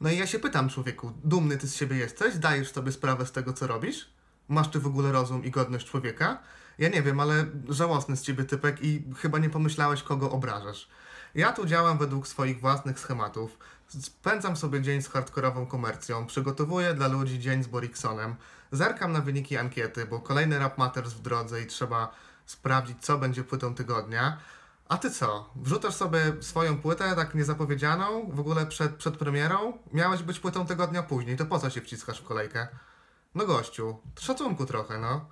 No i ja się pytam, człowieku, dumny ty z siebie jesteś? Dajesz sobie sprawę z tego, co robisz? Masz ty w ogóle rozum i godność człowieka? Ja nie wiem, ale żałosny z ciebie typek i chyba nie pomyślałeś, kogo obrażasz. Ja tu działam według swoich własnych schematów. Spędzam sobie dzień z hardkorową komercją, przygotowuję dla ludzi dzień z Boriksonem, zerkam na wyniki ankiety, bo kolejny Rap Matters w drodze i trzeba sprawdzić, co będzie płytą tygodnia. A ty co? Wrzucasz sobie swoją płytę, tak niezapowiedzianą, w ogóle przed, przed premierą? Miałeś być płytą tygodnia później, to po co się wciskasz w kolejkę? No gościu, szacunku trochę, no.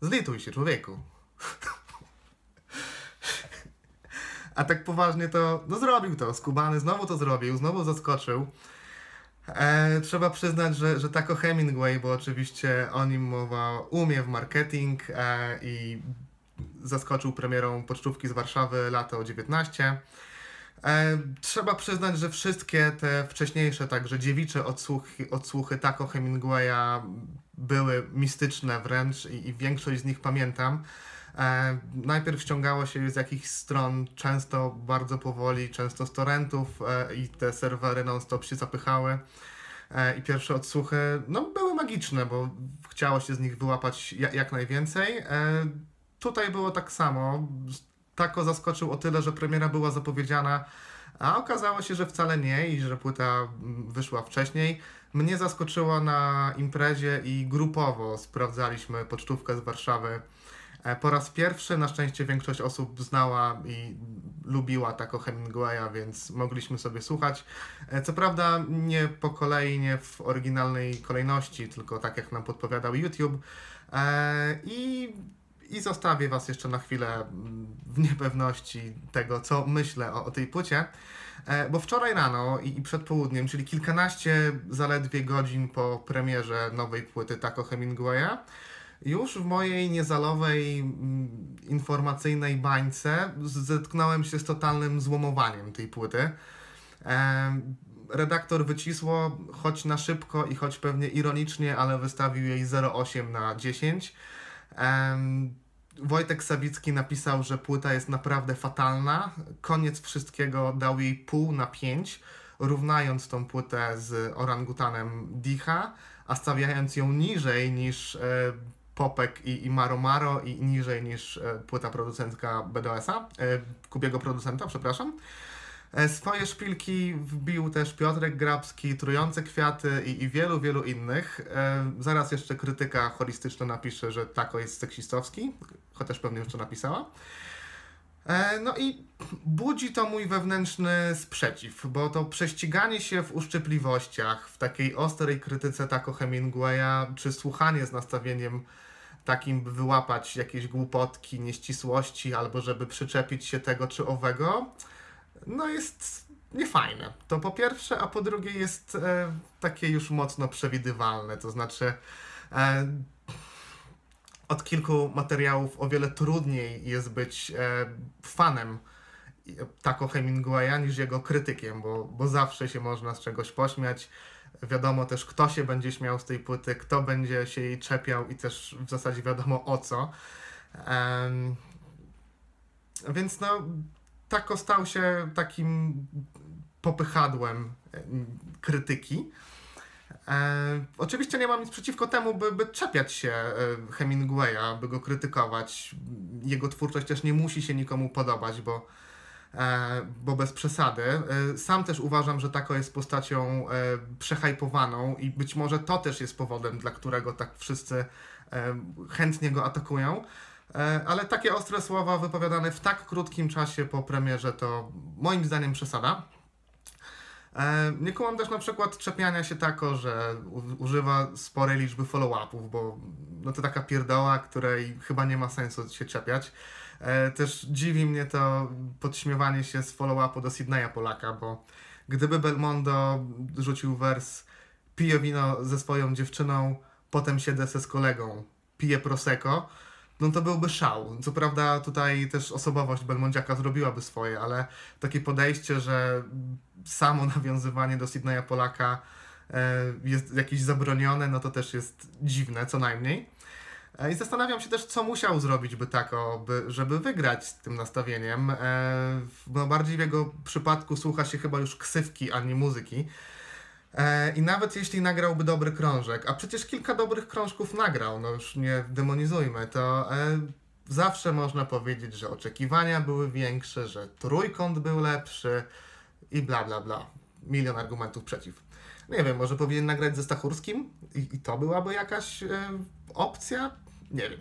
Zlituj się, człowieku. A tak poważnie to, no zrobił to, skubany znowu to zrobił, znowu zaskoczył. E, trzeba przyznać, że, że tako Hemingway, bo oczywiście o nim mowa, umie w marketing e, i zaskoczył premierą Pocztówki z Warszawy lato 19. E, trzeba przyznać, że wszystkie te wcześniejsze, także dziewicze odsłuchy, odsłuchy tako Hemingwaya były mistyczne wręcz i, i większość z nich pamiętam. E, najpierw ściągało się z jakichś stron, często bardzo powoli, często z torrentów e, i te serwery non-stop się zapychały. E, I pierwsze odsłuchy no, były magiczne, bo chciało się z nich wyłapać jak, jak najwięcej. Tutaj było tak samo. Tako zaskoczył o tyle, że premiera była zapowiedziana, a okazało się, że wcale nie i że płyta wyszła wcześniej. Mnie zaskoczyło na imprezie i grupowo sprawdzaliśmy pocztówkę z Warszawy E, po raz pierwszy na szczęście większość osób znała i lubiła tako Hemingwaya, więc mogliśmy sobie słuchać. E, co prawda nie po kolei, nie w oryginalnej kolejności, tylko tak jak nam podpowiadał YouTube. E, I, i zostawię Was jeszcze na chwilę w niepewności tego, co myślę o, o tej płycie. Bo wczoraj rano i, i przed południem, czyli kilkanaście zaledwie godzin po premierze nowej płyty Taco Hemingwaya, już w mojej niezalowej mm, informacyjnej bańce zetknąłem się z totalnym złomowaniem tej płyty. Redaktor wycisło, choć na szybko i choć pewnie ironicznie, ale wystawił jej 0,8 na 10. Wojtek Sawicki napisał, że płyta jest naprawdę fatalna. Koniec wszystkiego dał jej pół na 5, równając tą płytę z orangutanem Dicha, a stawiając ją niżej niż e, Popek i, i Maro Maro i niżej niż e, płyta producentka BDS-a, e, Kubiego producenta, przepraszam. E, swoje szpilki wbił też Piotrek Grabski, Trujące Kwiaty i, i wielu, wielu innych. Zaraz jeszcze krytyka holistyczna napisze, że tako jest seksistowski, chociaż pewnie już to napisała. No i budzi to mój wewnętrzny sprzeciw, bo to prześciganie się w uszczypliwościach, w takiej ostrej krytyce tako Hemingwaya, czy słuchanie z nastawieniem takim, by wyłapać jakieś głupotki, nieścisłości, albo żeby przyczepić się tego czy owego, no jest niefajne. To po pierwsze, a po drugie jest e, takie już mocno przewidywalne, to znaczy e, od kilku materiałów o wiele trudniej jest być e, fanem tako Hemingwaya niż jego krytykiem, bo, bo zawsze się można z czegoś pośmiać, Wiadomo też, kto się będzie śmiał z tej płyty, kto będzie się jej czepiał i też w zasadzie wiadomo o co. Więc no, Tako stał się takim popychadłem krytyki. E, oczywiście nie mam nic przeciwko temu, by, by czepiać się e, Hemingwaya, by go krytykować. Jego twórczość też nie musi się nikomu podobać, bo E, bo bez przesady. E, sam też uważam, że Tako jest postacią e, i być może to też jest powodem, dla którego tak wszyscy chętnie go atakują. Ale takie ostre słowa wypowiadane w tak krótkim czasie po premierze to moim zdaniem przesada. Nie kumam też na przykład czepiania się tako, że używa sporej liczby follow-upów, bo no to taka pierdoła, której chyba nie ma sensu się czepiać. E, też dziwi mnie to podśmiewanie się z follow-upu do Sydneya Polaka, bo gdyby Belmondo rzucił wers piję wino ze swoją dziewczyną, potem siedzę se z kolegą, piję prosecco, no to byłby szał. Co prawda tutaj też osobowość Belmondziaka zrobiłaby swoje, ale takie podejście, że samo nawiązywanie do Sydneya Polaka e, jest jakieś zabronione, no to też jest dziwne, co najmniej. E, I zastanawiam się też, co musiał zrobić by tako, by, żeby wygrać z tym nastawieniem. E, no bardziej w jego przypadku słucha się chyba już ksywki, a nie muzyki. E, I nawet jeśli nagrałby dobry krążek, a przecież kilka dobrych krążków nagrał, no już nie demonizujmy, to e, zawsze można powiedzieć, że oczekiwania były większe, że trójkąt był lepszy i bla bla bla. Milion argumentów przeciw. Nie wiem, może powinien nagrać ze Stachurskim i, i to byłaby jakaś e, opcja? Nie wiem.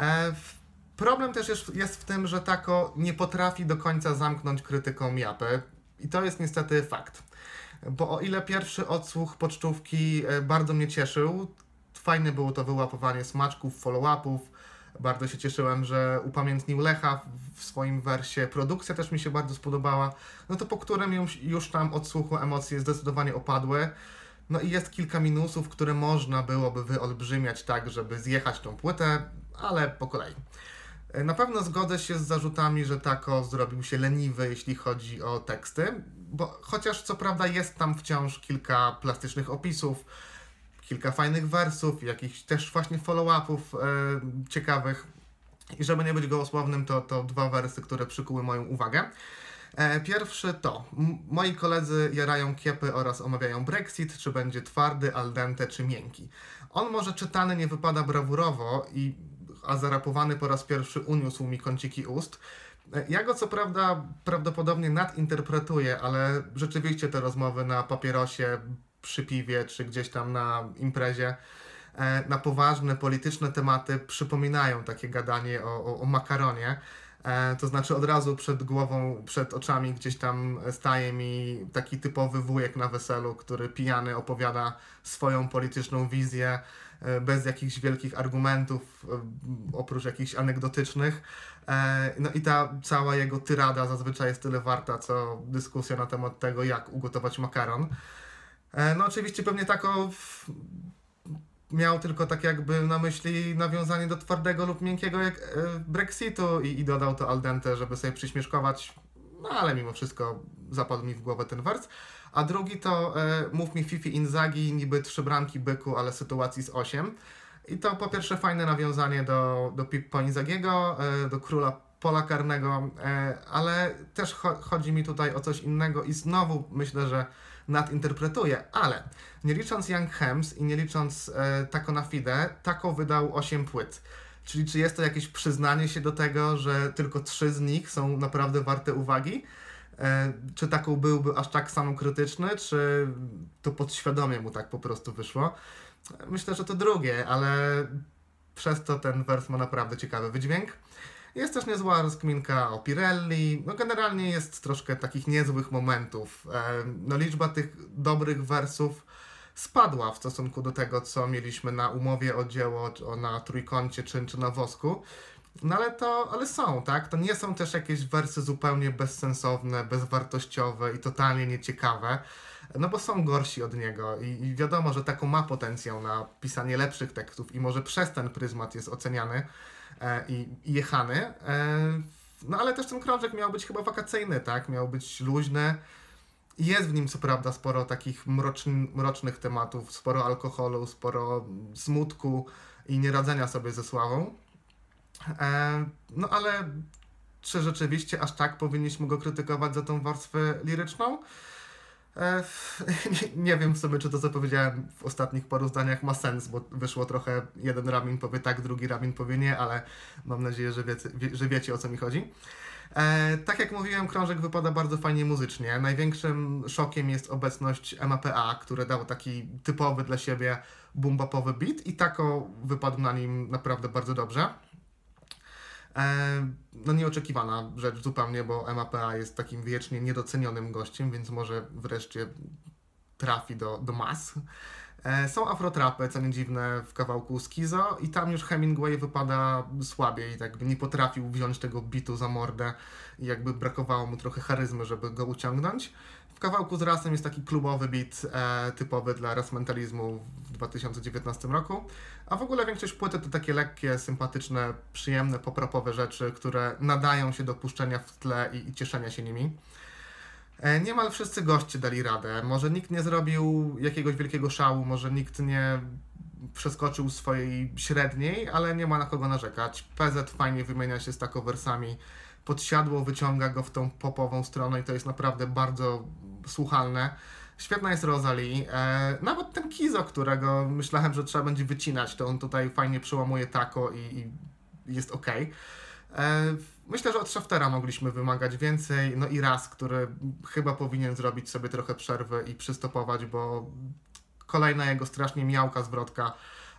E, problem też jest, jest w tym, że Tako nie potrafi do końca zamknąć krytyką Japy i to jest niestety fakt. Bo o ile pierwszy odsłuch pocztówki e, bardzo mnie cieszył, fajne było to wyłapowanie smaczków, follow-upów, bardzo się cieszyłem, że upamiętnił Lecha w swoim wersie. Produkcja też mi się bardzo spodobała. No to po którym już, tam odsłuchu emocje zdecydowanie opadły. No i jest kilka minusów, które można byłoby wyolbrzymiać tak, żeby zjechać tą płytę, ale po kolei. Na pewno zgodzę się z zarzutami, że Tako zrobił się leniwy, jeśli chodzi o teksty, bo chociaż co prawda jest tam wciąż kilka plastycznych opisów, kilka fajnych wersów, jakichś też właśnie follow-upów e, ciekawych. I żeby nie być gołosłownym, to, to dwa wersy, które przykuły moją uwagę. E, pierwszy to, moi koledzy jarają kiepy oraz omawiają Brexit, czy będzie twardy, al dente, czy miękki. On może czytany nie wypada brawurowo, i, a zarapowany po raz pierwszy uniósł mi kąciki ust. Ja go co prawda prawdopodobnie nadinterpretuję, ale rzeczywiście te rozmowy na papierosie przy piwie, czy gdzieś tam na imprezie e, na poważne polityczne tematy przypominają takie gadanie o, o, o makaronie. E, to znaczy od razu przed głową, przed oczami gdzieś tam staje mi taki typowy wujek na weselu, który pijany opowiada swoją polityczną wizję bez jakichś wielkich argumentów, oprócz jakichś anegdotycznych. No i ta cała jego tyrada zazwyczaj jest tyle warta, co dyskusja na temat tego, jak ugotować makaron. E, no oczywiście pewnie tako miał tylko tak jakby na myśli nawiązanie do twardego lub miękkiego e, Brexitu i, i dodał to al dente, żeby sobie przyśmieszkować, no ale mimo wszystko zapadł mi w głowę ten wers. A drugi to e, Mów mi Fifi Inzagi, niby trzy bramki byku, ale sytuacji z osiem. I to po pierwsze fajne nawiązanie do, do Pippo Inzagiego, e, do króla pola karnego, e, ale też cho chodzi mi tutaj o coś innego i znowu myślę, że nadinterpretuje, ale nie licząc Young Hems i nie licząc e, Taco na Fide, Taco wydał 8 płyt. Czyli czy jest to jakieś przyznanie się do tego, że tylko trzy z nich są naprawdę warte uwagi? E, czy Taco byłby aż tak samokrytyczny, czy to podświadomie mu tak po prostu wyszło? Myślę, że to drugie, ale przez to ten wers ma naprawdę ciekawy wydźwięk. Jest też niezła rozkminka o Pirelli. No generalnie jest troszkę takich niezłych momentów. No liczba tych dobrych wersów spadła w stosunku do tego, co mieliśmy na umowie o dzieło, czy na trójkącie, czy, czy na wosku. No ale to, ale są, tak? To nie są też jakieś wersy zupełnie bezsensowne, bezwartościowe i totalnie nieciekawe. No bo są gorsi od niego i, i wiadomo, że taką ma potencjał na pisanie lepszych tekstów i może przez ten pryzmat jest oceniany. E, i, jechany. E, no ale też ten krążek miał być chyba wakacyjny, tak? Miał być luźny. Jest w nim co prawda sporo takich mroczny, mrocznych tematów, sporo alkoholu, sporo smutku i nieradzenia sobie ze sławą. E, no ale czy rzeczywiście aż tak powinniśmy go krytykować za tą warstwę liryczną? E, nie wiem w sumie, czy to, co powiedziałem w ostatnich paru zdaniach ma sens, bo wyszło trochę, jeden ramin powie tak, drugi ramin powie nie, ale mam nadzieję, że wiecie, że wiecie o co mi chodzi. E, tak jak mówiłem, krążek wypada bardzo fajnie muzycznie. Największym szokiem jest obecność MAPA, które dało taki typowy dla siebie boom-bapowy beat i tako wypadł na nim naprawdę bardzo dobrze. E, no nieoczekiwana rzecz zupełnie, bo MAPA jest takim wiecznie niedocenionym gościem, więc może wreszcie trafi do, do mas. E, są afrotrapy, co nie dziwne, w kawałku Skizo i tam już Hemingway wypada słabiej, tak nie potrafił wziąć tego bitu za mordę i jakby brakowało mu trochę charyzmy, żeby go uciągnąć. Kawałku z Rasem jest taki klubowy beat e, typowy dla rasmentalizmu w 2019 roku, a w ogóle większość płyty to takie lekkie, sympatyczne, przyjemne, popropowe rzeczy, które nadają się do puszczenia w tle i, i cieszenia się nimi. E, niemal wszyscy goście dali radę. Może nikt nie zrobił jakiegoś wielkiego szału, może nikt nie przeskoczył swojej średniej, ale nie ma na kogo narzekać. PZ fajnie wymienia się z takowersami, podsiadło wyciąga go w tą popową stronę i to jest naprawdę bardzo słuchalne. Świetna jest Rosalie. E, nawet ten Kizo, którego myślałem, że trzeba będzie wycinać, to on tutaj fajnie przełamuje tako i, i jest ok. E, myślę, że od Shaftera mogliśmy wymagać więcej. No i raz, który chyba powinien zrobić sobie trochę przerwy i przystopować, bo kolejna jego strasznie miałka zwrotka,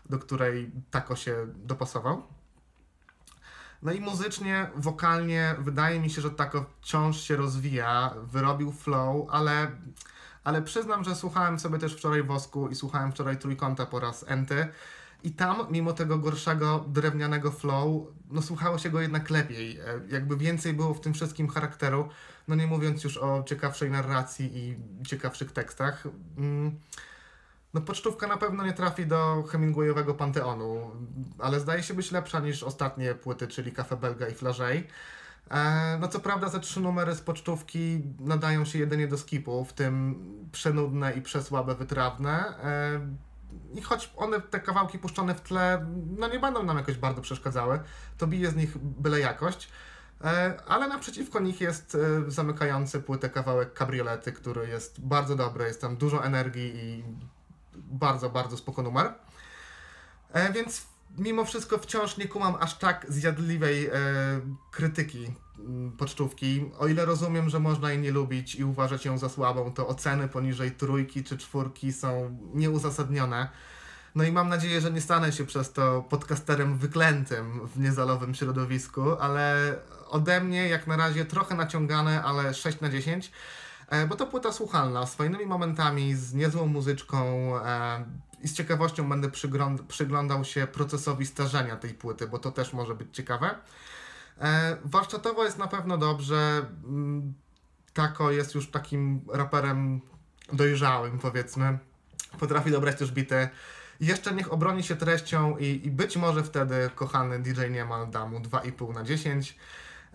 do której tako się dopasował. No i muzycznie, wokalnie wydaje mi się, że tako wciąż się rozwija, wyrobił flow, ale, ale przyznam, że słuchałem sobie też wczoraj Wosku i słuchałem wczoraj Trójkąta po raz enty i tam, mimo tego gorszego, drewnianego flow, no słuchało się go jednak lepiej. E, jakby więcej było w tym wszystkim charakteru, no nie mówiąc już o ciekawszej narracji i ciekawszych tekstach. Mm no pocztówka na pewno nie trafi do Hemingwayowego Panteonu, ale zdaje się być lepsza niż ostatnie płyty, czyli Cafe Belga i Flażej. E, no co prawda te trzy numery z pocztówki nadają się jedynie do skipu, w tym przenudne i przesłabe wytrawne. E, I choć one, te kawałki puszczone w tle, no nie będą nam jakoś bardzo przeszkadzały, to bije z nich byle jakość. E, ale naprzeciwko nich jest zamykający płytę kawałek kabriolety, który jest bardzo dobry, jest tam dużo energii i bardzo, bardzo spoko numer. E, więc mimo wszystko wciąż nie kumam aż tak zjadliwej e, krytyki m, pocztówki. O ile rozumiem, że można jej nie lubić i uważać ją za słabą, to oceny poniżej trójki czy czwórki są nieuzasadnione. No i mam nadzieję, że nie stanę się przez to podcasterem wyklętym w niezalowym środowisku, ale ode mnie jak na razie trochę naciągane, ale 6 na 10. E, bo to płyta słuchalna, z fajnymi momentami, z niezłą muzyczką e, i z ciekawością będę przyglądał się procesowi starzenia tej płyty, bo to też może być ciekawe. E, warsztatowo jest na pewno dobrze. Mm, Tako jest już takim raperem dojrzałym, powiedzmy. Potrafi dobrać też bity. Jeszcze niech obroni się treścią i, i być może wtedy kochany DJ Niemal da mu 2,5 na 10.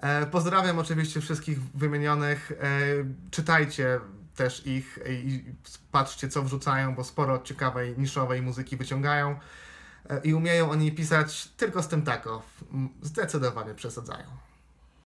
E, pozdrawiam oczywiście wszystkich wymienionych. E, czytajcie też ich i patrzcie, co wrzucają, bo sporo ciekawej, niszowej muzyki wyciągają e, i umieją oni pisać tylko z tym tako. Zdecydowanie przesadzają.